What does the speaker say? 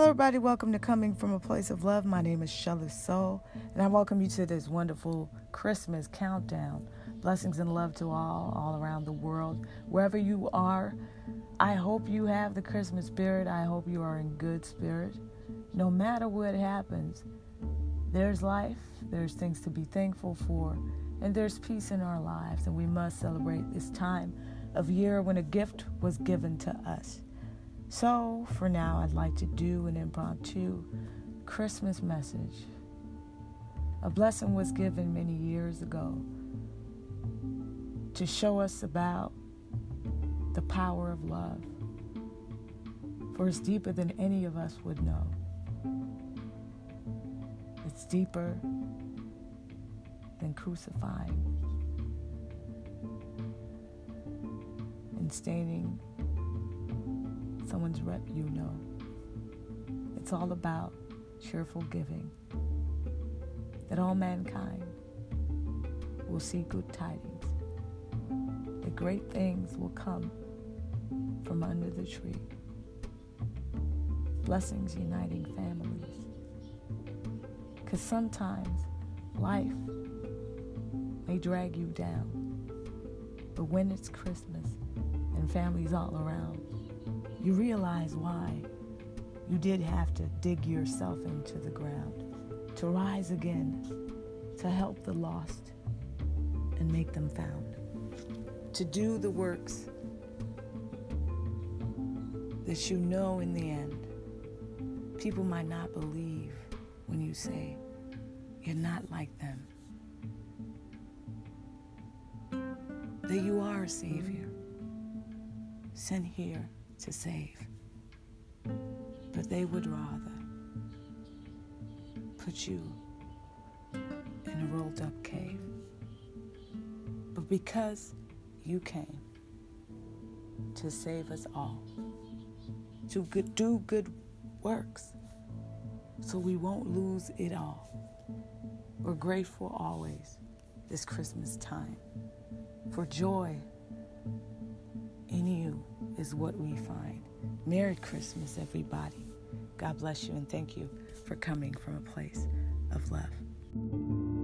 Hello, everybody. Welcome to Coming from a Place of Love. My name is Shelly Soul, and I welcome you to this wonderful Christmas countdown. Blessings and love to all, all around the world. Wherever you are, I hope you have the Christmas spirit. I hope you are in good spirit. No matter what happens, there's life, there's things to be thankful for, and there's peace in our lives, and we must celebrate this time of year when a gift was given to us. So, for now, I'd like to do an impromptu Christmas message. A blessing was given many years ago to show us about the power of love, for it's deeper than any of us would know. It's deeper than crucifying and staining someone's rep you know. It's all about cheerful giving. That all mankind will see good tidings. That great things will come from under the tree. Blessings uniting families. Because sometimes life may drag you down. But when it's Christmas and families all around, you realize why you did have to dig yourself into the ground, to rise again, to help the lost and make them found, to do the works that you know in the end people might not believe when you say you're not like them, that you are a Savior sent here to save. But they would rather put you in a rolled up cave. But because you came to save us all, to do good works, so we won't lose it all. We're grateful always this Christmas time for joy in you is what we find. Merry Christmas, everybody. God bless you and thank you for coming from a place of love.